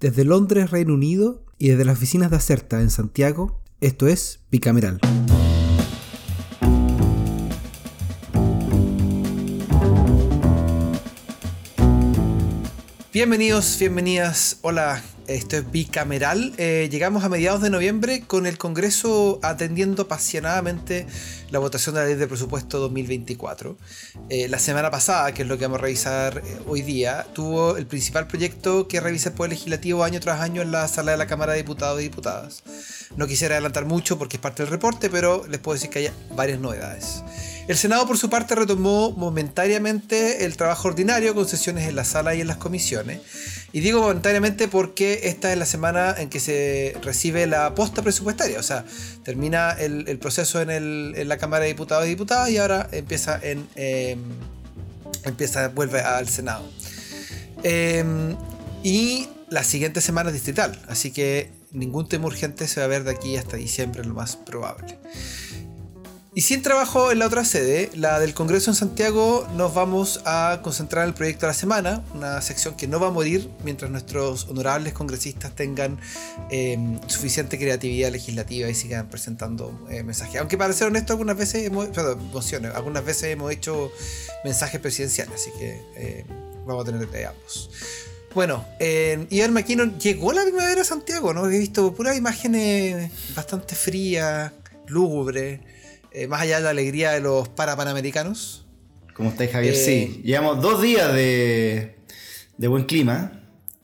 Desde Londres, Reino Unido, y desde las oficinas de Acerta en Santiago, esto es Bicameral. Bienvenidos, bienvenidas. Hola, esto es bicameral. Eh, llegamos a mediados de noviembre con el Congreso atendiendo apasionadamente la votación de la ley de presupuesto 2024. Eh, la semana pasada, que es lo que vamos a revisar eh, hoy día, tuvo el principal proyecto que revisa el Poder Legislativo año tras año en la sala de la Cámara de Diputados y Diputadas. No quisiera adelantar mucho porque es parte del reporte, pero les puedo decir que hay varias novedades. El Senado, por su parte, retomó momentáneamente el trabajo ordinario con sesiones en la sala y en las comisiones. Y digo momentáneamente porque esta es la semana en que se recibe la posta presupuestaria. O sea, termina el, proceso en, la Cámara de Diputados y Diputadas y ahora empieza. Em, vuelve al Senado. Em, y la siguiente semana es distrital. Así que ningún tema urgente se va a ver de aquí hasta diciembre, lo más probable. Y sin trabajo en la otra sede, la del Congreso en Santiago, nos vamos a concentrar en el proyecto de la semana, una sección que no va a morir mientras nuestros honorables congresistas tengan em, suficiente creatividad legislativa y sigan presentando eh, mensajes. Aunque para ser honesto, algunas veces hemos, perdón, algunas veces hemos hecho mensajes presidenciales, así que eh, vamos a tener de ambos. Bueno, eh, Maquino llegó la primavera a Santiago, ¿no? He visto puras imágenes bastante frías, lúgubres. Eh, más allá de la alegría de los parapanamericanos. ¿Cómo estáis, Javier? sí, eh, llevamos dos días de, buen clima.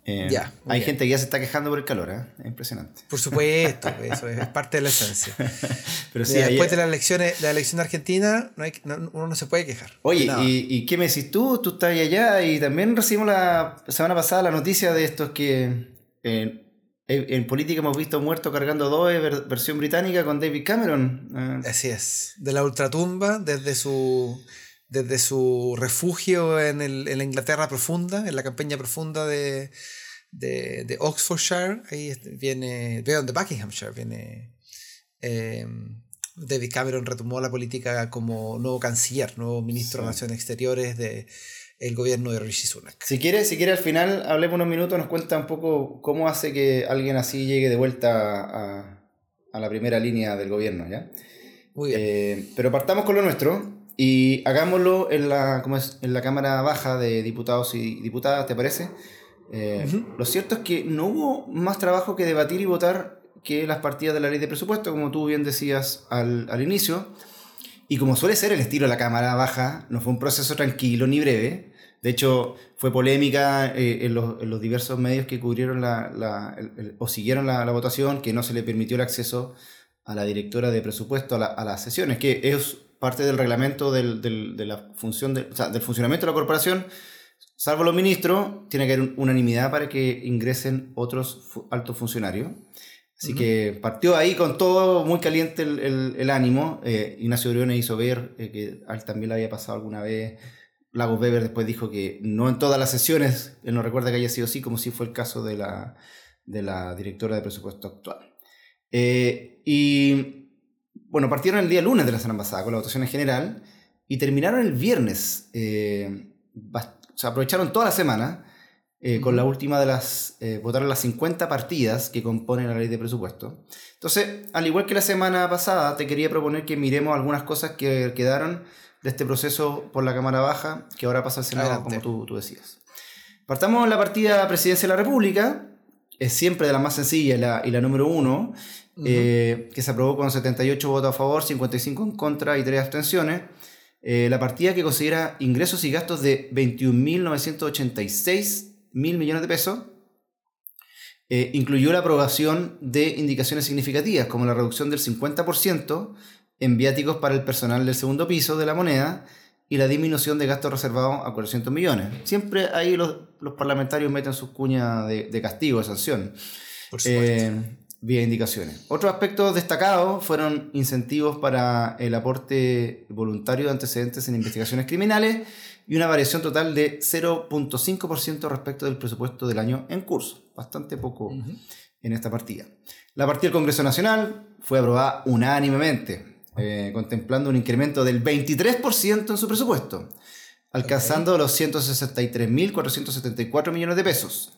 Eh, ya, hay gente que ya se está quejando por el calor, es impresionante. Por supuesto, eso es, parte de la esencia. Pero sí, Después de las elecciones, la elección de Argentina, uno no se puede quejar. Oye, y, qué me decís tú? Tú estás allá y también recibimos la semana pasada la noticia de estos que en política hemos visto muerto cargando dos versión británica con David Cameron. Ah. Así es. De la ultratumba, desde su, desde su refugio en, el, en la Inglaterra profunda, en la campaña profunda de, de, Oxfordshire. Ahí viene, de Buckinghamshire, viene. Em, David Cameron retomó la política como nuevo canciller, nuevo ministro de Relaciones Exteriores de, el gobierno de Rishi Sunak. Si quiere, si quiere al final, hablemos unos minutos, nos cuenta un poco cómo hace que alguien así llegue de vuelta a, la primera línea del gobierno, ¿ya? Muy bien. Eh, pero partamos con lo nuestro y hagámoslo en la, como es, en la Cámara Baja de Diputados y Diputadas, ¿te parece? Eh, lo cierto es que no hubo más trabajo que debatir y votar que las partidas de la ley de presupuesto, como tú bien decías al, al inicio. Y como suele ser el estilo de la Cámara Baja, no fue un proceso tranquilo ni breve. De hecho, fue polémica eh, en, los, diversos medios que cubrieron la, o siguieron la, votación, que no se le permitió el acceso a la directora de presupuesto a, las sesiones, que es parte del reglamento del, de la función del funcionamiento de la corporación. Salvo los ministros, tiene que haber unanimidad para que ingresen otros altos funcionarios. Así que partió ahí con todo muy caliente el, ánimo. Eh, Ignacio Briones hizo ver eh, que a él también le había pasado alguna vez. Lagos Weber después dijo que no en todas las sesiones, él no recuerda que haya sido así, como si fue el caso de la, de la directora de presupuesto actual. Eh, y bueno, partieron el día lunes de la semana pasada con la votación en general y terminaron el viernes. o sea, aprovecharon toda la semana eh, con la última de las, eh, votaron las 50 partidas que componen la ley de presupuesto. Entonces, al igual que la semana pasada, te quería proponer que miremos algunas cosas que quedaron de este proceso por la Cámara Baja, que ahora pasa al Senado, como tú, tú, decías. Partamos la partida Presidencia de la República, es siempre de la más sencilla y la, y la número uno, eh, que se aprobó con 78 votos a favor, 55 en contra y 3 abstenciones. la partida que considera ingresos y gastos de 21.986 mil millones de pesos, eh, incluyó la aprobación de indicaciones significativas, como la reducción del 50% en viáticos para el personal del segundo piso de la moneda y la disminución de gastos reservados a 400 millones. Siempre ahí los, parlamentarios meten sus cuñas de, castigo, de sanción, eh, vía indicaciones. Otros aspectos destacados fueron incentivos para el aporte voluntario de antecedentes en investigaciones criminales y una variación total de 0.5% respecto del presupuesto del año en curso. Bastante poco en esta partida. La partida del Congreso Nacional fue aprobada unánimemente, eh, contemplando un incremento del 23% en su presupuesto, alcanzando los 163.474 millones de pesos.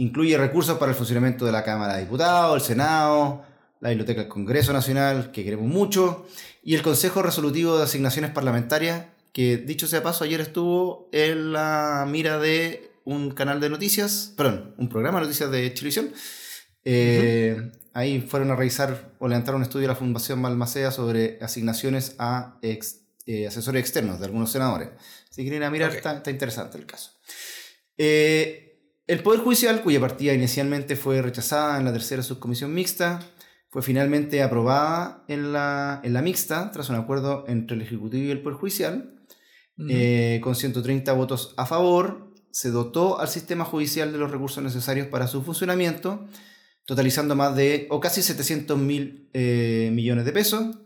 incluye recursos para el funcionamiento de la Cámara de Diputados, el Senado, la Biblioteca del Congreso Nacional, que queremos mucho, y el Consejo Resolutivo de Asignaciones Parlamentarias, que dicho sea paso, ayer estuvo en la mira de un canal de noticias, perdón, un programa de noticias de Chilevisión. Eh, ahí fueron a revisar o levantaron un estudio de la Fundación Balmacea sobre asignaciones a eh, asesores externos de algunos senadores. Si quieren ir a mirar, está, interesante el caso. Eh, el Poder Judicial, cuya partida inicialmente fue rechazada en la tercera subcomisión mixta, fue finalmente aprobada en la, en la mixta tras un acuerdo entre el Ejecutivo y el Poder Judicial, eh, con 130 votos a favor. Se dotó al sistema judicial de los recursos necesarios para su funcionamiento, totalizando más de, o casi 700 mil eh, millones de pesos.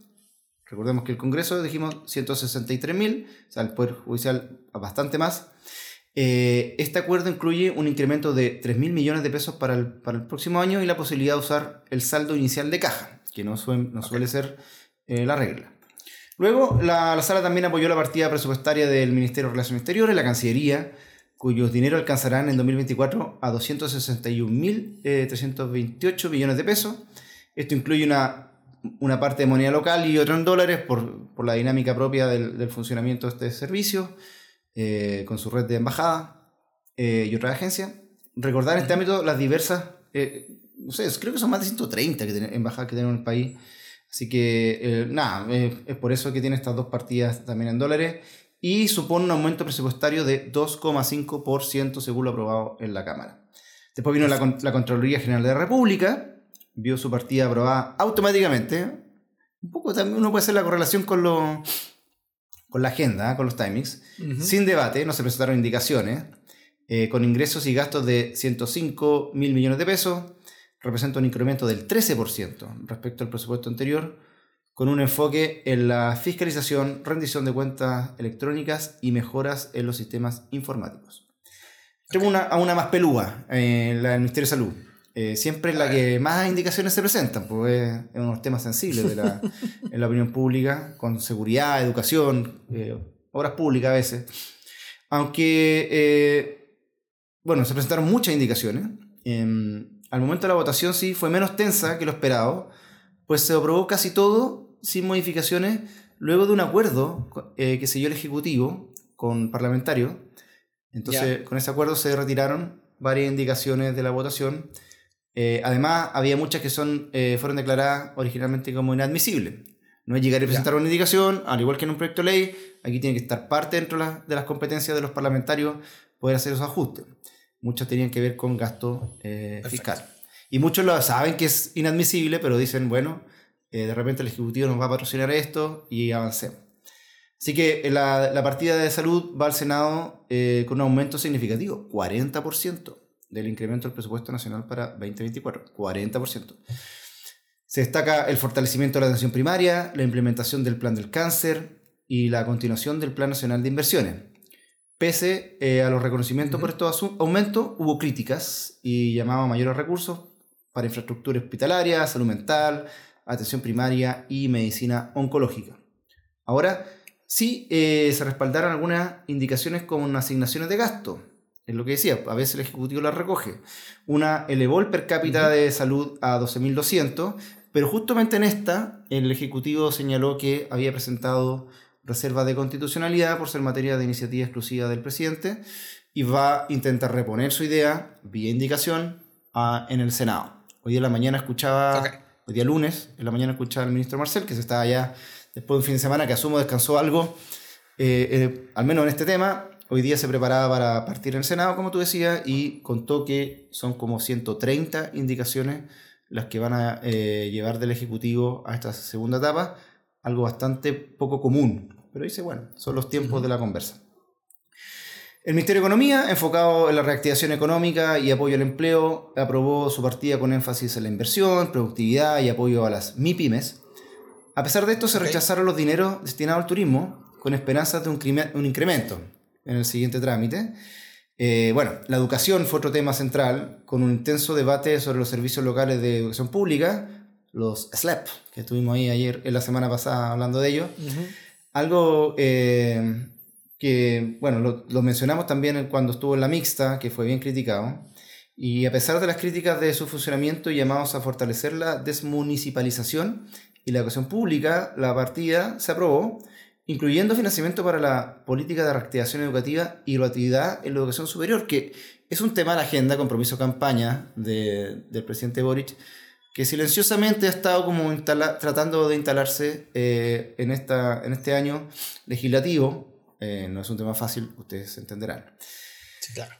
Recordemos que el Congreso dijimos 163 mil, o sea, el Poder Judicial bastante más. Eh, este acuerdo incluye un incremento de 3 mil millones de pesos para el, para el, próximo año y la posibilidad de usar el saldo inicial de caja, que no, no suele ser eh, la regla. Luego, la, la, sala también apoyó la partida presupuestaria del Ministerio de Relaciones Exteriores, la Cancillería, cuyos dinero alcanzarán en 2024 a 261.328 millones de pesos. Esto incluye una, una parte de moneda local y otra en dólares por, por la dinámica propia del, funcionamiento de este servicio. Eh, con su red de embajada eh, y otra agencia. Recordar en este ámbito las diversas, eh, no sé, creo que son más de 130 que embajadas que tenemos en el país. Así que, nada, es por eso que tiene estas dos partidas también en dólares y supone un aumento presupuestario de 2,5% según lo aprobado en la Cámara. Después vino la, la Contraloría General de la República, vio su partida aprobada automáticamente. Un poco también uno puede hacer la correlación con los con la agenda, ¿eh? con los timings, sin debate, no se presentaron indicaciones, eh, con ingresos y gastos de 105 mil millones de pesos, representa un incremento del 13% respecto al presupuesto anterior, con un enfoque en la fiscalización, rendición de cuentas electrónicas y mejoras en los sistemas informáticos. Tengo una, a una más pelúa, eh, la del Ministerio de Salud. Eh, siempre es la que más indicaciones se presentan, porque es, uno de los temas sensibles de la, en la opinión pública, con seguridad, educación, eh, obras públicas a veces. Aunque, eh, bueno, se presentaron muchas indicaciones. Al momento de la votación sí fue menos tensa que lo esperado, pues se aprobó casi todo sin modificaciones luego de un acuerdo que selló el Ejecutivo con parlamentarios. Entonces, con ese acuerdo se retiraron varias indicaciones de la votación eh, además, había muchas que son, eh, fueron declaradas originalmente como inadmisibles. No es llegar y presentar una indicación, al igual que en un proyecto de ley, aquí tiene que estar parte dentro de las competencias de los parlamentarios poder hacer esos ajustes. Muchas tenían que ver con gasto eh, fiscal. Y muchos lo saben que es inadmisible, pero dicen, bueno, de repente el Ejecutivo nos va a patrocinar esto y avancemos. Así que la, la partida de salud va al Senado con un aumento significativo, 40% del incremento del presupuesto nacional para 2024, 40%. Se destaca el fortalecimiento de la atención primaria, la implementación del plan del cáncer y la continuación del Plan Nacional de Inversiones. Pese eh, a los reconocimientos por estos aumentos, hubo críticas y llamaba a mayores recursos para infraestructura hospitalaria, salud mental, atención primaria y medicina oncológica. Ahora, sí eh, se respaldaron algunas indicaciones con asignaciones de gasto, es lo que decía, a veces el Ejecutivo la recoge. Una elevó el per cápita de salud a 12.200, pero justamente en esta el Ejecutivo señaló que había presentado reserva de constitucionalidad por ser materia de iniciativa exclusiva del presidente y va a intentar reponer su idea vía indicación en el Senado. Hoy día en la mañana escuchaba, hoy día lunes, en la mañana escuchaba al ministro Marcel, que se estaba ya después de un fin de semana que asumo descansó algo, eh, eh, al menos en este tema, Hoy día se preparaba para partir en el Senado, como tú decías, y contó que son como 130 indicaciones las que van a eh, llevar del Ejecutivo a esta segunda etapa, algo bastante poco común. Pero dice, bueno, son los tiempos de la conversa. El Ministerio de Economía, enfocado en la reactivación económica y apoyo al empleo, aprobó su partida con énfasis en la inversión, productividad y apoyo a las MIPIMES. A pesar de esto, se rechazaron los dineros destinados al turismo con esperanzas de un incremento en el siguiente trámite. Eh, bueno, la educación fue otro tema central, con un intenso debate sobre los servicios locales de educación pública, los SLEP, que estuvimos ahí ayer, en la semana pasada hablando de ellos. Algo eh, que, bueno, lo, mencionamos también cuando estuvo en la mixta, que fue bien criticado. Y a pesar de las críticas de su funcionamiento y llamados a fortalecer la desmunicipalización y la educación pública, la partida se aprobó, incluyendo financiamiento para la política de reactivación educativa y gratuidad en la educación superior, que es un tema de la agenda, compromiso campaña del presidente Boric, que silenciosamente ha estado como tratando de instalarse eh, en, esta, en este año legislativo. Eh, no es un tema fácil, ustedes entenderán. Sí, claro.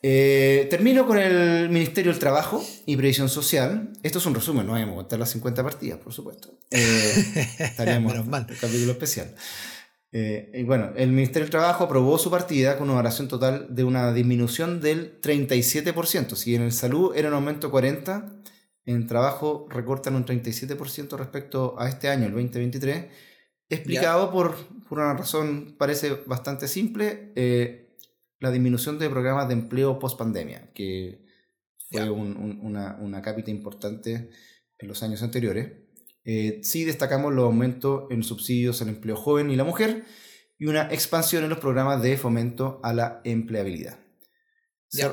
Eh, termino con el Ministerio del Trabajo y Previsión Social. Esto es un resumen, no vamos a contar las 50 partidas, por supuesto. estaríamos en un capítulo especial. y bueno, el Ministerio del Trabajo aprobó su partida con una oración total de una disminución del 37%. Si en el salud era un aumento 40%, en trabajo recortan un 37% respecto a este año, el 2023, explicado por, por, una razón parece bastante simple, eh, la disminución de programas de empleo post pandemia, que fue una, una cápita importante en los años anteriores. Eh, sí destacamos los aumentos en subsidios al empleo joven y la mujer y una expansión en los programas de fomento a la empleabilidad.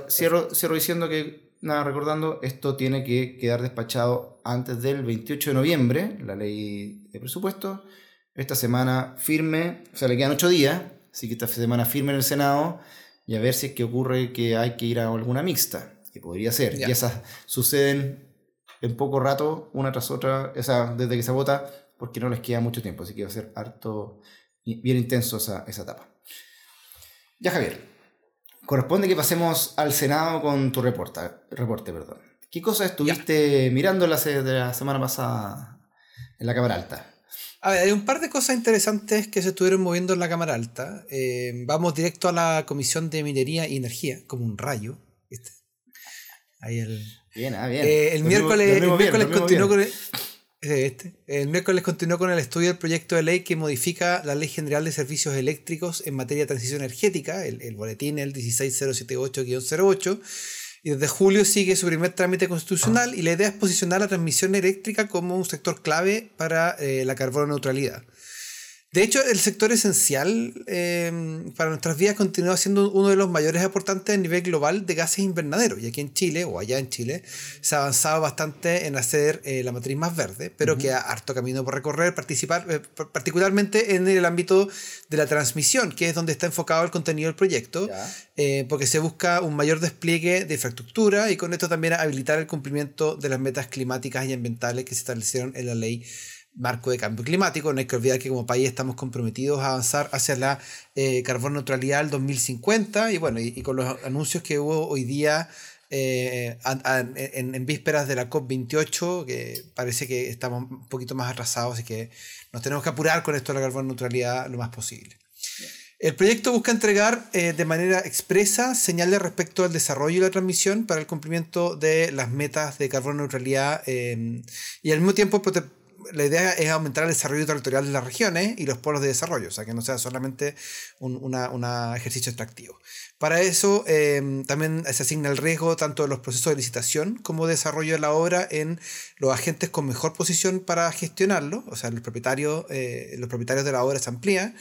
Cierro, cierro diciendo que nada, recordando, esto tiene que quedar despachado antes del 28 de noviembre, la ley de presupuesto. Esta semana firme, o sea, le quedan ocho días, así que esta semana firme en el Senado y a ver si es que ocurre que hay que ir a alguna mixta, que podría ser. Y esas suceden en poco rato, una tras otra, esa, desde que se vota, porque no les queda mucho tiempo, así que va a ser harto, bien intenso esa, esa etapa. Ya, Javier corresponde que pasemos al Senado con tu reporte. reporte perdón. ¿Qué cosas estuviste mirando la, de la semana pasada en la Cámara Alta? A ver, hay un par de cosas interesantes que se estuvieron moviendo en la Cámara Alta. Eh, vamos directo a la Comisión de Minería y Energía, como un rayo. Ahí el, bien, ah, bien. Eh, el, miércoles, el miércoles continuó con el, este. El miércoles continuó con el estudio del proyecto de ley que modifica la Ley General de Servicios Eléctricos en materia de transición energética, el, el boletín el 16078-08, y desde julio sigue su primer trámite constitucional y la idea es posicionar la transmisión eléctrica como un sector clave para eh, la carbono neutralidad. De hecho, el sector esencial em, para nuestras vidas continúa siendo uno de los mayores aportantes a nivel global de gases invernaderos. Y aquí en Chile, o allá en Chile, se ha avanzado bastante en hacer eh, la matriz más verde, pero queda harto camino por recorrer, participar, eh, particularmente en el ámbito de la transmisión, que es donde está enfocado el contenido del proyecto, eh, porque se busca un mayor despliegue de infraestructura y con esto también habilitar el cumplimiento de las metas climáticas y ambientales que se establecieron en la ley marco de cambio climático. No hay que olvidar que como país estamos comprometidos a avanzar hacia la eh, carbono neutralidad del 2050 y bueno, y, con los anuncios que hubo hoy día eh, en, vísperas de la COP28, que parece que estamos un poquito más atrasados, así que nos tenemos que apurar con esto de la carbono neutralidad lo más posible. El proyecto busca entregar eh, de manera expresa señales respecto al desarrollo y la transmisión para el cumplimiento de las metas de carbono neutralidad y al mismo tiempo la idea es aumentar el desarrollo territorial de las regiones y los polos de desarrollo, o sea, que no sea solamente un ejercicio extractivo. Para eso em, también se asigna el riesgo tanto de los procesos de licitación como de desarrollo de la obra en los agentes con mejor posición para gestionarlo, o sea, el propietario, eh, los propietarios de la obra se amplía.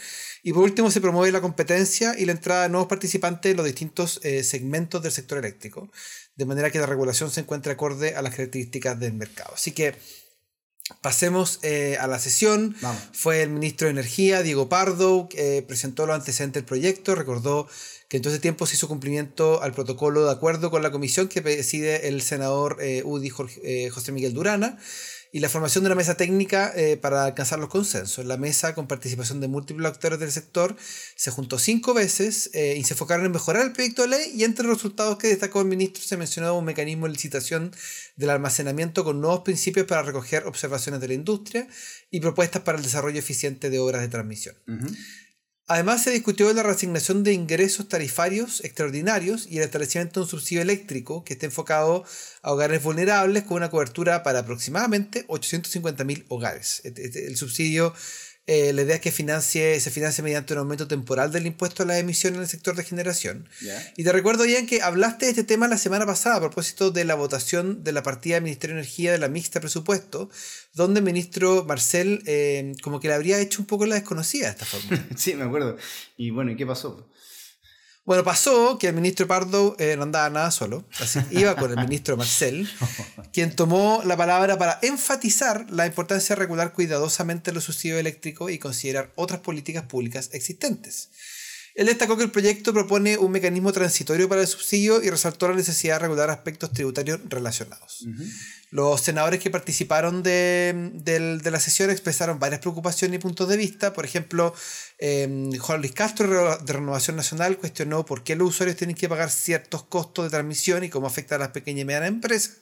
Y por último se promueve la competencia y la entrada de nuevos participantes en los distintos eh, segmentos del sector eléctrico, de manera que la regulación se encuentre acorde a las características del mercado. Así que Pasemos eh, a la sesión. Fue el ministro de Energía, Diego Pardo, que presentó los antecedentes del proyecto, recordó que en todo ese tiempo se hizo cumplimiento al protocolo de acuerdo con la comisión que preside el senador eh, UDI eh, José Miguel Durana y la formación de una mesa técnica eh, para alcanzar los consensos. La mesa, con participación de múltiples actores del sector, se juntó cinco veces eh, y se enfocaron en mejorar el proyecto de ley y entre los resultados que destacó el ministro se mencionó un mecanismo de licitación del almacenamiento con nuevos principios para recoger observaciones de la industria y propuestas para el desarrollo eficiente de obras de transmisión. Además, se discutió la reasignación de ingresos tarifarios extraordinarios y el establecimiento de un subsidio eléctrico que esté enfocado a hogares vulnerables con una cobertura para aproximadamente 850.000 hogares. Este, este, el subsidio eh, la idea es que financie, se financie mediante un aumento temporal del impuesto a la emisión en el sector de generación. Y te recuerdo, bien que hablaste de este tema la semana pasada a propósito de la votación de la partida del Ministerio de Energía de la mixta presupuesto, donde el ministro Marcel eh, como que le habría hecho un poco la desconocida de esta forma. sí, me acuerdo. Y bueno, ¿y qué pasó? Bueno, pasó que el ministro Pardo eh, no andaba nada solo, así iba con el ministro Marcel, quien tomó la palabra para enfatizar la importancia de regular cuidadosamente los subsidios eléctricos y considerar otras políticas públicas existentes. Él destacó que el proyecto propone un mecanismo transitorio para el subsidio y resaltó la necesidad de regular aspectos tributarios relacionados. Los senadores que participaron de, la sesión expresaron varias preocupaciones y puntos de vista. Por ejemplo, em, Juan Luis Castro de Renovación Nacional cuestionó por qué los usuarios tienen que pagar ciertos costos de transmisión y cómo afecta a las pequeñas y medianas empresas.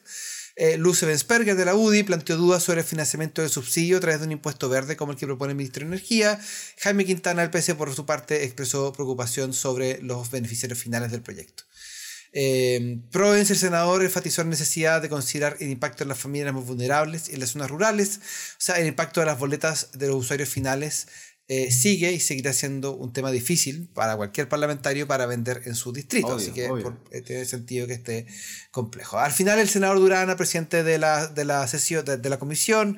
Eh, Luce Bensperger de la UDI planteó dudas sobre el financiamiento del subsidio a través de un impuesto verde como el que propone el Ministro de Energía. Jaime Quintana del PC, por su parte, expresó preocupación sobre los beneficiarios finales del proyecto. Eh, Provence, el senador, enfatizó la necesidad de considerar el impacto en las familias más vulnerables y en las zonas rurales. O sea, el impacto de las boletas de los usuarios finales eh, sigue y seguirá siendo un tema difícil para cualquier parlamentario para vender en su distrito. Así que eh, tiene sentido que esté complejo. Al final, el senador Durana, presidente de la, de la sesión de, la comisión,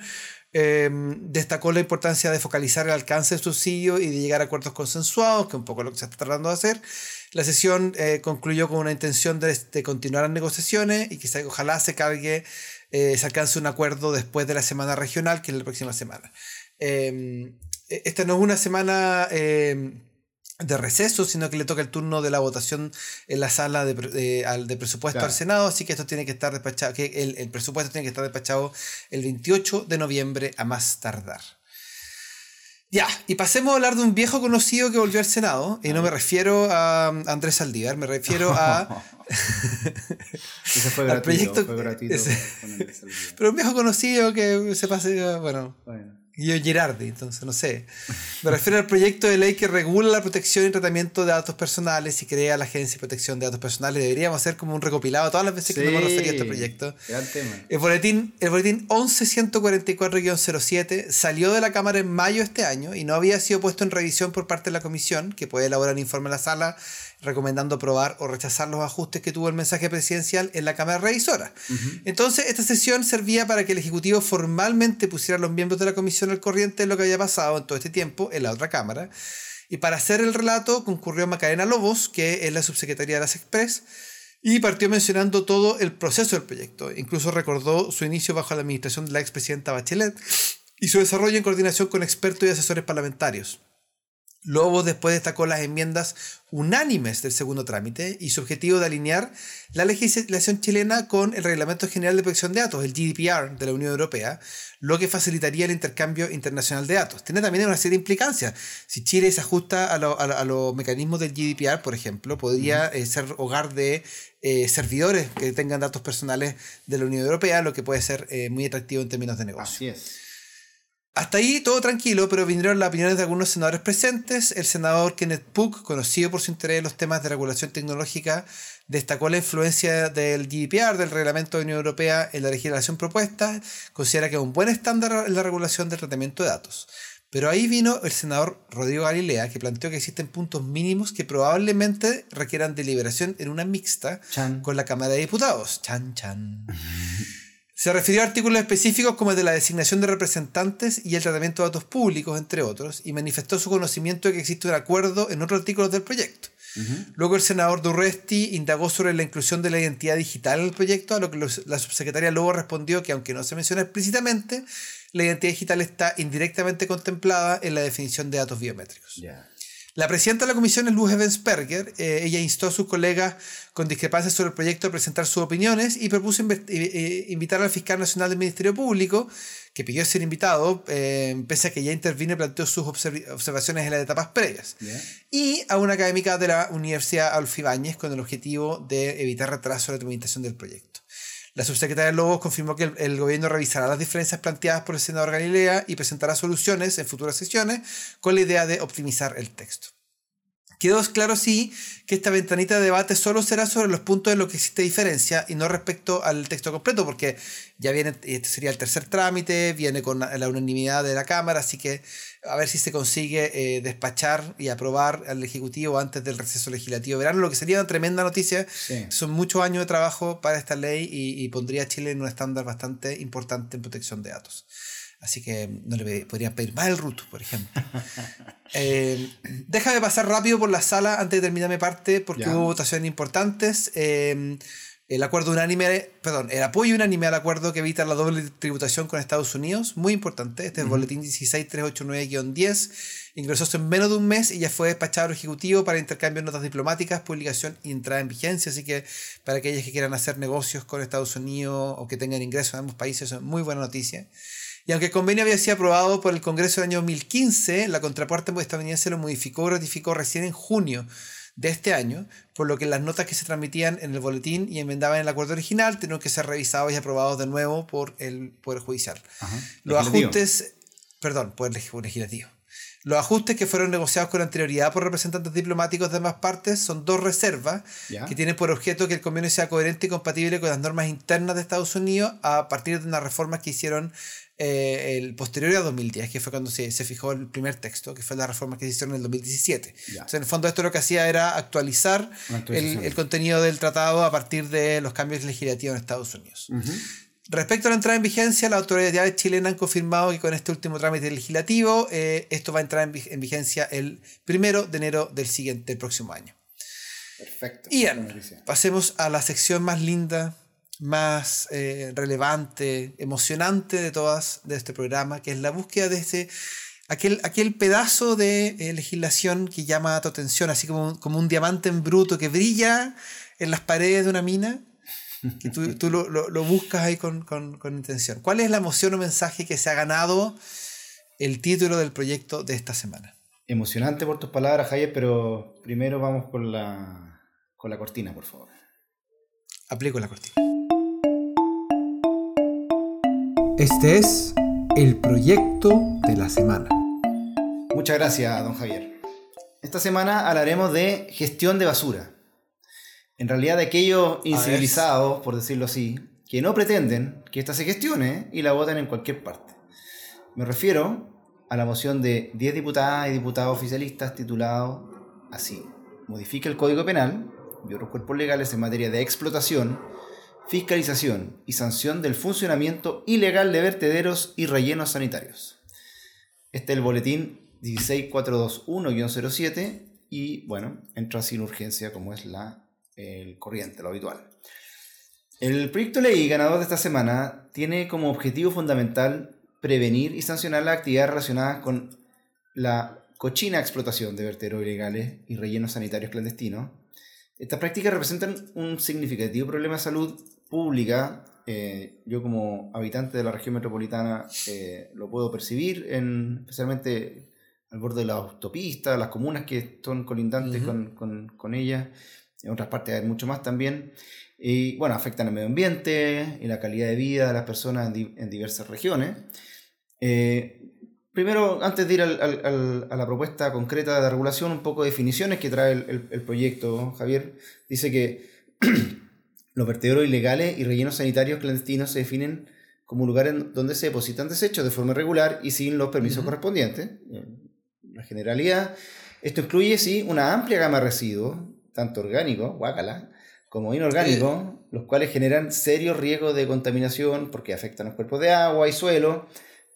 em, destacó la importancia de focalizar el alcance del subsidio y de llegar a acuerdos consensuados, que es un poco lo que se está tratando de hacer. La sesión eh, concluyó con una intención de, continuar las negociaciones y que ojalá se cargue, eh, se alcance un acuerdo después de la semana regional, que es la próxima semana. E, esta no es una semana em, de receso, sino que le toca el turno de la votación en la sala de, de, presupuesto al Senado, así que esto tiene que estar despachado, que el, el presupuesto tiene que estar despachado el 28 de noviembre a más tardar. Ya, y pasemos a hablar de un viejo conocido que volvió al Senado, y no me refiero a Andrés Saldívar, me refiero a... ese fue gratuito, fue gratuito Pero un viejo conocido que se pase, bueno. bueno. Yo Girardi, entonces no sé. Me refiero al proyecto de ley que regula la protección y tratamiento de datos personales y crea la Agencia de Protección de Datos Personales. Deberíamos hacer como un recopilado todas las veces que nos hemos referido a este proyecto. Tema. El boletín, el boletín 11144-07 salió de la Cámara en mayo de este año y no había sido puesto en revisión por parte de la Comisión, que puede elaborar un informe en la sala recomendando aprobar o rechazar los ajustes que tuvo el mensaje presidencial en la Cámara Revisora. Entonces, esta sesión servía para que el Ejecutivo formalmente pusiera a los miembros de la Comisión al corriente de lo que había pasado en todo este tiempo en la otra Cámara. Y para hacer el relato concurrió Macarena Lobos, que es la subsecretaria de las Express, y partió mencionando todo el proceso del proyecto. Incluso recordó su inicio bajo la administración de la expresidenta Bachelet y su desarrollo en coordinación con expertos y asesores parlamentarios. Lobo después destacó las enmiendas unánimes del segundo trámite y su objetivo de alinear la legislación chilena con el Reglamento General de Protección de Datos, el GDPR de la Unión Europea, lo que facilitaría el intercambio internacional de datos. Tiene también una serie de implicancias. Si Chile se ajusta a, los mecanismos del GDPR, por ejemplo, podría eh, ser hogar de eh, servidores que tengan datos personales de la Unión Europea, lo que puede ser eh, muy atractivo en términos de negocio. Así es. Hasta ahí todo tranquilo, pero vinieron las opiniones de algunos senadores presentes. El senador Kenneth Puck, conocido por su interés en los temas de regulación tecnológica, destacó la influencia del GDPR, del Reglamento de la Unión Europea, en la legislación propuesta. Considera que es un buen estándar en la regulación del tratamiento de datos. Pero ahí vino el senador Rodrigo Galilea, que planteó que existen puntos mínimos que probablemente requieran deliberación en una mixta con la Cámara de Diputados. Chan, chan. Se refirió a artículos específicos como el de la designación de representantes y el tratamiento de datos públicos, entre otros, y manifestó su conocimiento de que existe un acuerdo en otros artículos del proyecto. Luego el senador Durresti indagó sobre la inclusión de la identidad digital en el proyecto, a lo que la subsecretaria luego respondió que aunque no se menciona explícitamente, la identidad digital está indirectamente contemplada en la definición de datos biométricos. La presidenta de la comisión es Luz Evensperger. Eh, ella instó a sus colegas con discrepancias sobre el proyecto a presentar sus opiniones y propuso eh, eh, invitar al fiscal nacional del Ministerio Público, que pidió ser invitado, pese a que ya intervino y planteó sus observaciones en las etapas previas. Y a una académica de la Universidad Alfibáñez con el objetivo de evitar retraso en la tramitación del proyecto. La subsecretaria Lobos confirmó que el, gobierno revisará las diferencias planteadas por el senador Galilea y presentará soluciones en futuras sesiones con la idea de optimizar el texto. Quedó claro, sí, que esta ventanita de debate solo será sobre los puntos en los que existe diferencia y no respecto al texto completo, porque ya viene, este sería el tercer trámite, viene con la unanimidad de la Cámara, así que a ver si se consigue eh, despachar y aprobar al Ejecutivo antes del receso legislativo verano, lo que sería una tremenda noticia. Son muchos años de trabajo para esta ley y, y, pondría a Chile en un estándar bastante importante en protección de datos. Así que no le podrían pedir más el root, por ejemplo. eh, déjame pasar rápido por la sala antes de terminar mi parte, porque hubo votaciones importantes. Eh, el acuerdo unánime, perdón, el apoyo unánime al acuerdo que evita la doble tributación con Estados Unidos, muy importante. Este es el boletín 16389-10. Ingresó en menos de un mes y ya fue despachado al Ejecutivo para intercambio de notas diplomáticas, publicación y entrada en vigencia. Así que para aquellos que quieran hacer negocios con Estados Unidos o que tengan ingresos en ambos países, es muy buena noticia. Y aunque el convenio había sido aprobado por el Congreso del año 2015, la contraparte estadounidense lo modificó y ratificó recién en junio de este año, por lo que las notas que se transmitían en el boletín y enmendaban en el acuerdo original tuvieron que ser revisados y aprobados de nuevo por el Poder Judicial. Los ajustes, perdón, Poder Legislativo. Los ajustes que fueron negociados con anterioridad por representantes diplomáticos de ambas partes son dos reservas que tienen por objeto que el convenio sea coherente y compatible con las normas internas de Estados Unidos a partir de unas reformas que hicieron eh, el posterior a 2010, que fue cuando se, se, fijó el primer texto, que fue la reforma que se hicieron en el 2017. Entonces, en el fondo, esto lo que hacía era actualizar el, el, contenido del tratado a partir de los cambios legislativos en Estados Unidos. Respecto a la entrada en vigencia, las autoridades chilenas han confirmado que con este último trámite legislativo, eh, esto va a entrar en, vigencia el primero de enero del siguiente, próximo año. Perfecto. Y pasemos a la sección más linda más eh, relevante, emocionante de todas de este programa, que es la búsqueda de ese, aquel, aquel pedazo de eh, legislación que llama tu atención, así como, como un diamante en bruto que brilla en las paredes de una mina, tú, tú lo, lo, lo, buscas ahí con, con, con, intención. ¿Cuál es la emoción o mensaje que se ha ganado el título del proyecto de esta semana? Emocionante por tus palabras, Javier, pero primero vamos con la, con la cortina, por favor. Aplico la cortina. Este es el proyecto de la semana. Muchas gracias, don Javier. Esta semana hablaremos de gestión de basura. En realidad de aquellos incivilizados, por decirlo así, que no pretenden que ésta se gestione y la voten en cualquier parte. Me refiero a la moción de 10 diputadas y diputados oficialistas titulado así. Modifica el Código Penal y otros cuerpos legales en materia de explotación fiscalización y sanción del funcionamiento ilegal de vertederos y rellenos sanitarios. Este es el boletín 16421-07 y bueno, entra sin urgencia como es la, el corriente, lo habitual. El proyecto de ley ganador de esta semana tiene como objetivo fundamental prevenir y sancionar las actividades relacionadas con la cochina explotación de vertederos ilegales y rellenos sanitarios clandestinos. Estas prácticas representan un significativo problema de salud pública, eh, yo como habitante de la región metropolitana eh, lo puedo percibir, en, especialmente al borde de la autopista, las comunas que son colindantes con, con, con ellas, en otras partes hay mucho más también. Y bueno, afectan el medio ambiente y la calidad de vida de las personas en, en diversas regiones. Eh, primero, antes de ir al, al, a la propuesta concreta de regulación, un poco de definiciones que trae el, el, el proyecto, Javier. Dice que Los vertederos ilegales y rellenos sanitarios clandestinos se definen como lugares donde se depositan desechos de forma regular y sin los permisos correspondientes. La generalidad, esto incluye, sí, una amplia gama de residuos, tanto orgánicos, guácala, como inorgánicos, los cuales generan serios riesgos de contaminación porque afectan los cuerpos de agua y suelo,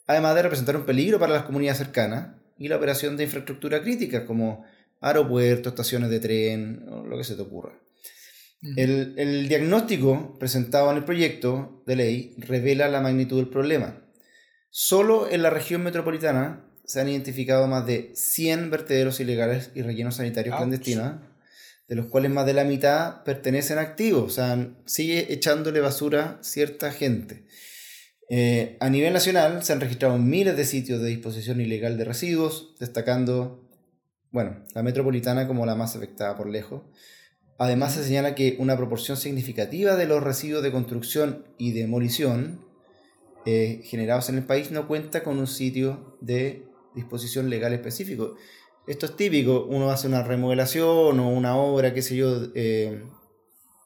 además de representar un peligro para las comunidades cercanas y la operación de infraestructura crítica como aeropuertos, estaciones de tren, o lo que se te ocurra. El, el, diagnóstico presentado en el proyecto de ley revela la magnitud del problema. Solo en la región metropolitana se han identificado más de 100 vertederos ilegales y rellenos sanitarios clandestinos, de los cuales más de la mitad pertenecen activos, o sea, sigue echándole basura cierta gente. Eh, a nivel nacional se han registrado miles de sitios de disposición ilegal de residuos, destacando, bueno, la metropolitana como la más afectada por lejos. Además se señala que una proporción significativa de los residuos de construcción y demolición eh, generados en el país no cuenta con un sitio de disposición legal específico. Esto es típico, uno hace una remodelación o una obra, qué sé yo, eh,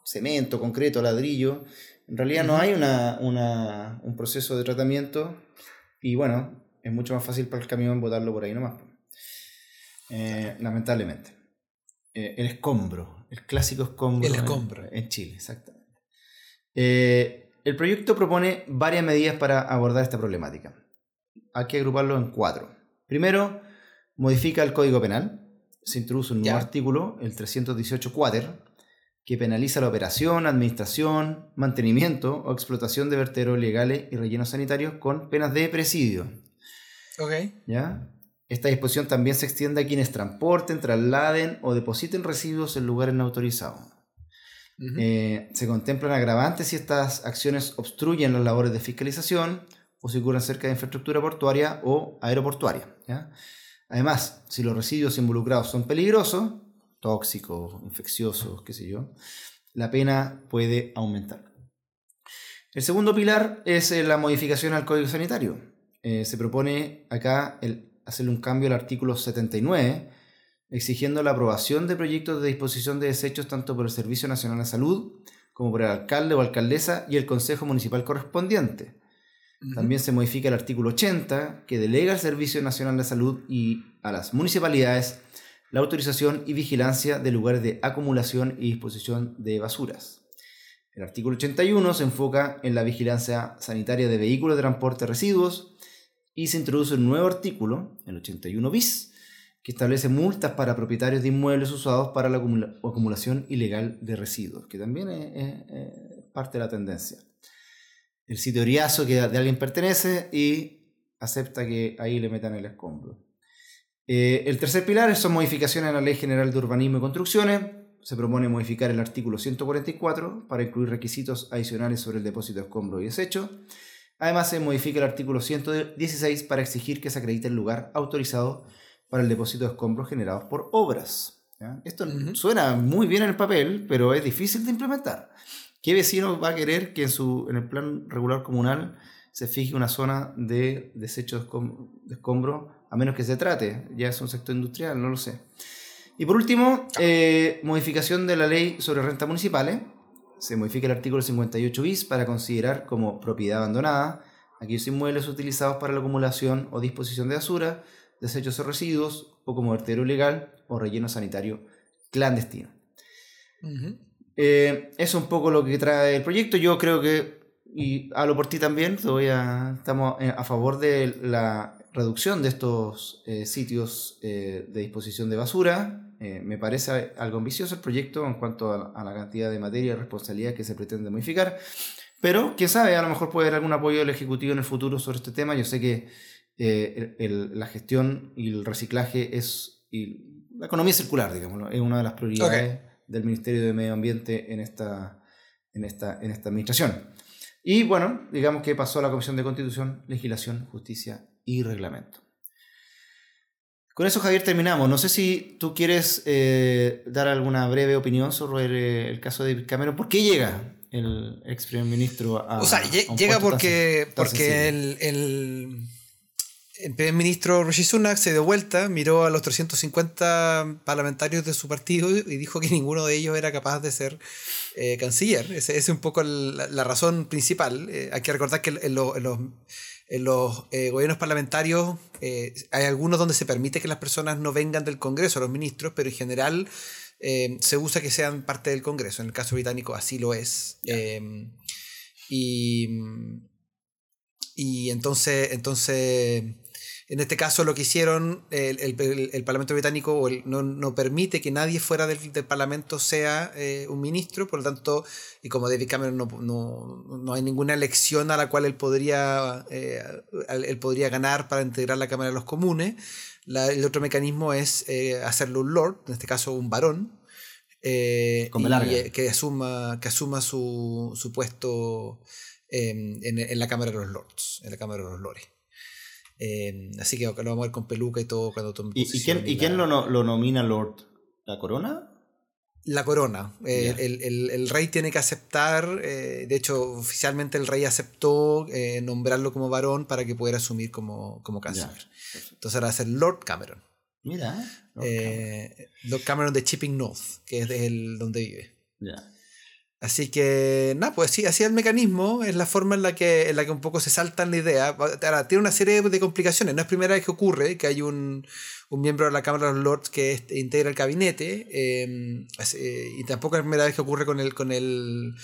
cemento, concreto, ladrillo. En realidad no hay una, un proceso de tratamiento y bueno, es mucho más fácil para el camión botarlo por ahí nomás. Eh, lamentablemente. Eh, el escombro, el clásico escombro. El escombro. En, Chile, exactamente. Eh, el proyecto propone varias medidas para abordar esta problemática. hay que agruparlo en cuatro. Primero, modifica el Código Penal. Se introduce un nuevo artículo, el 318 Quater, que penaliza la operación, administración, mantenimiento o explotación de vertederos legales y rellenos sanitarios con penas de presidio. Ok. ¿Ya? Esta disposición también se extiende a quienes transporten, trasladen o depositen residuos en lugares no autorizados. Eh, se contemplan agravantes si estas acciones obstruyen las labores de fiscalización o si ocurren cerca de infraestructura portuaria o aeroportuaria. Además, si los residuos involucrados son peligrosos, tóxicos, infecciosos, qué sé yo, la pena puede aumentar. El segundo pilar es eh, la modificación al Código Sanitario. Eh, se propone acá el hacerle un cambio al artículo 79, exigiendo la aprobación de proyectos de disposición de desechos tanto por el Servicio Nacional de Salud como por el alcalde o alcaldesa y el Consejo Municipal correspondiente. También se modifica el artículo 80, que delega al Servicio Nacional de Salud y a las municipalidades la autorización y vigilancia de lugares de acumulación y disposición de basuras. El artículo 81 se enfoca en la vigilancia sanitaria de vehículos de transporte de residuos y se introduce un nuevo artículo, el 81 bis, que establece multas para propietarios de inmuebles usados para la acumulación ilegal de residuos, que también es, parte de la tendencia. El sitio Oriazo que de alguien pertenece y acepta que ahí le metan el escombro. Eh, el tercer pilar son modificaciones en la Ley General de Urbanismo y Construcciones. Se propone modificar el artículo 144 para incluir requisitos adicionales sobre el depósito de escombro y desecho Además, se modifica el artículo 116 para exigir que se acredite el lugar autorizado para el depósito de escombros generados por obras. Esto suena muy bien en el papel, pero es difícil de implementar. ¿Qué vecino va a querer que en, su, en el plan regular comunal se fije una zona de desecho de escombros, a menos que se trate? Ya es un sector industrial, no lo sé. Y por último, eh, modificación de la ley sobre rentas municipales se modifica el artículo 58 bis para considerar como propiedad abandonada aquellos inmuebles utilizados para la acumulación o disposición de basura, desechos o residuos, o como vertedero ilegal o relleno sanitario clandestino. Eh, es un poco lo que trae el proyecto. Yo creo que, y hablo por ti también, estamos a favor de la reducción de estos eh, sitios eh, de disposición de basura. Eh, me parece algo ambicioso el proyecto en cuanto a, la cantidad de materia y responsabilidad que se pretende modificar. Pero, quién sabe, a lo mejor puede haber algún apoyo del Ejecutivo en el futuro sobre este tema. Yo sé que la gestión y el reciclaje es. Y la economía circular, digamos, es una de las prioridades del Ministerio de Medio Ambiente en esta, en esta, en esta administración. Y bueno, digamos que pasó a la Comisión de Constitución, Legislación, Justicia y reglamento. Con eso, Javier, terminamos. No sé si tú quieres eh, dar alguna breve opinión sobre el, caso de Cameron. ¿Por qué llega el ex primer ministro a. O sea, llega porque, porque el, el, primer ministro Rishi Sunak se dio vuelta, miró a los 350 parlamentarios de su partido y dijo que ninguno de ellos era capaz de ser eh, canciller. Esa es un poco la, razón principal. Eh, hay que recordar que en los en los eh, gobiernos parlamentarios hay algunos donde se permite que las personas no vengan del Congreso, los ministros, pero en general se usa que sean parte del Congreso. En el caso británico así lo es. y, y entonces, entonces en este caso lo que hicieron, el, Parlamento británico no, permite que nadie fuera del, Parlamento sea eh, un ministro, por lo tanto, y como David Cameron no, hay ninguna elección a la cual él podría, eh, él podría ganar para integrar la Cámara de los Comunes, el otro mecanismo es eh, hacerlo un lord, en este caso un varón, que asuma, que asuma su, su puesto en, en, la Cámara de los Lords, en la Cámara de los Lores. Em, así que lo vamos a ver con peluca y todo cuando ¿Y, ¿y quién, ¿y quién lo, lo, nomina Lord? ¿La corona? La corona. Eh, el, el, rey tiene que aceptar, eh, de hecho, oficialmente el rey aceptó eh, nombrarlo como varón para que pudiera asumir como, como canciller. Entonces ahora va a ser Lord Cameron. Mira. Lord Cameron. Lord Cameron de Chipping North, que es el donde vive. Ya. Así que, nada, pues sí, así el mecanismo, es la forma en la que, en la que un poco se saltan la idea. Ahora, tiene una serie de complicaciones, no es primera vez que ocurre que hay un, un miembro de la Cámara de los Lords que integra el gabinete, em, eh, y tampoco es la primera vez que ocurre con el, con el,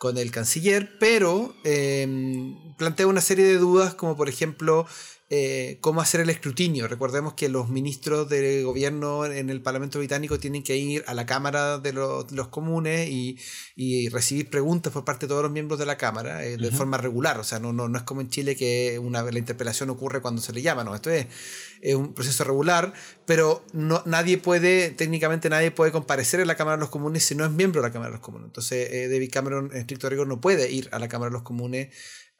con el canciller, pero em, plantea una serie de dudas, como por ejemplo eh, cómo hacer el escrutinio. Recordemos que los ministros de gobierno en el Parlamento británico tienen que ir a la Cámara de los, Comunes y, recibir preguntas por parte de todos los miembros de la Cámara eh, de forma regular. O sea, no, no, no, es como en Chile que una, la interpelación ocurre cuando se le llama, no, esto es, un proceso regular, pero no, nadie puede, técnicamente nadie puede comparecer en la Cámara de los Comunes si no es miembro de la Cámara de los Comunes. Entonces, eh, David Cameron, en estricto rigor, no puede ir a la Cámara de los Comunes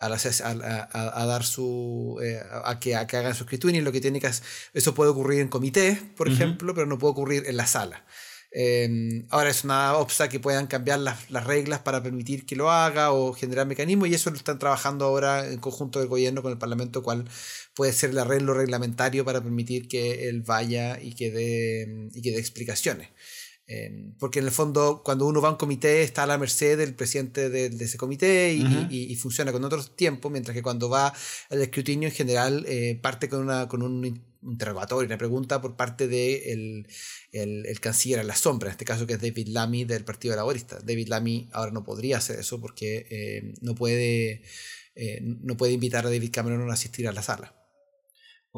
a, dar su eh, a, que, a que hagan su escritura y lo que tiene que hacer, eso puede ocurrir en comité por ejemplo pero no puede ocurrir en la sala. Em, ahora es una obsta que puedan cambiar las, las, reglas para permitir que lo haga o generar mecanismos y eso lo están trabajando ahora en conjunto del gobierno con el parlamento cual puede ser el arreglo reglamentario para permitir que él vaya y que dé, y que dé explicaciones Em, porque en el fondo, cuando uno va a un comité, está a la merced del presidente de, ese comité y, funciona con otros tiempos, mientras que cuando va al escrutinio en general eh, parte con, una, con un interrogatorio, una pregunta por parte del de el, el, canciller a la sombra, en este caso que es David Lamy del Partido Laborista. David Lamy ahora no podría hacer eso porque eh, no, puede, eh, no puede invitar a David Cameron a asistir a la sala.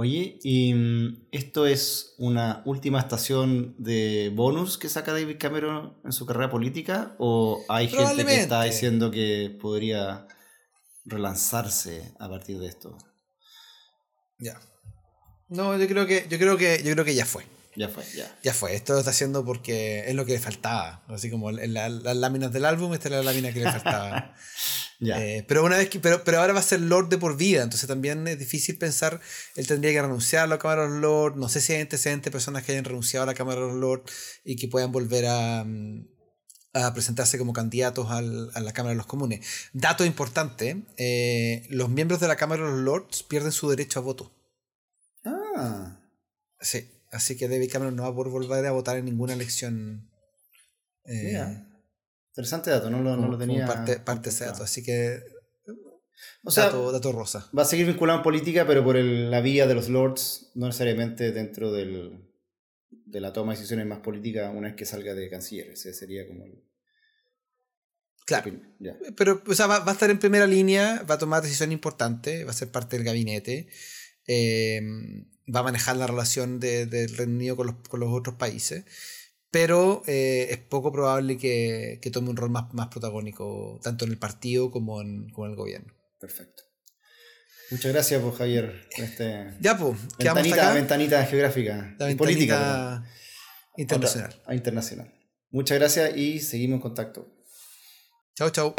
Oye, ¿y mm, esto es una última estación de bonus que saca David Cameron en su carrera política? ¿O hay gente que está diciendo que podría relanzarse a partir de esto? Ya. No, yo creo que, yo creo que, yo creo que ya fue. Ya fue, ya. Ya fue. Esto lo está haciendo porque es lo que le faltaba. Así como en las láminas del álbum, esta es la lámina que le faltaba. Eh, pero una vez que, pero, pero ahora va a ser Lord de por vida, entonces también es difícil pensar, él tendría que renunciar a la Cámara de los Lords, no sé si hay antecedentes de personas que hayan renunciado a la Cámara de los Lords y que puedan volver a, mm, a presentarse como candidatos al, a la Cámara de los Comunes. Dato importante, eh, los miembros de la Cámara de los Lords pierden su derecho a voto. Ah. Sí, así que David Cameron no va a poder volver a votar en ninguna elección. Eh, Interesante dato, no lo, no lo tenía. parte, parte ese dato, así que. O sea, dato, rosa. Va a seguir vinculado en política, pero por la vía de los lords, no necesariamente dentro del, de la toma de decisiones más política una vez que salga de canciller. Ese sería como el. Claro. Pero o sea, va, a estar en primera línea, va a tomar decisiones importantes, va a ser parte del gabinete, eh, va a manejar la relación del de Reino Unido con los, con los otros países pero eh, es poco probable que, que, tome un rol más, más protagónico, tanto en el partido como en, el gobierno. Perfecto. Muchas gracias, pues, Javier, este ya, pues, ventanita, ventanita geográfica La política internacional. Ah, internacional. Muchas gracias y seguimos en contacto. Chao, chao.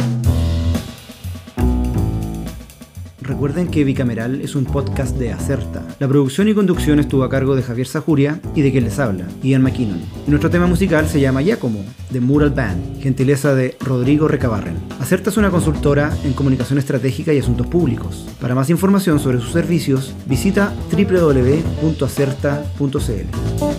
Recuerden que Bicameral es un podcast de Acerta. La producción y conducción estuvo a cargo de Javier Sajuria y de quien les habla, Ian McKinnon. nuestro tema musical se llama Giacomo, de Mural Band, gentileza de Rodrigo Recabarren. Acerta es una consultora en comunicación estratégica y asuntos públicos. Para más información sobre sus servicios, visita www.acerta.cl.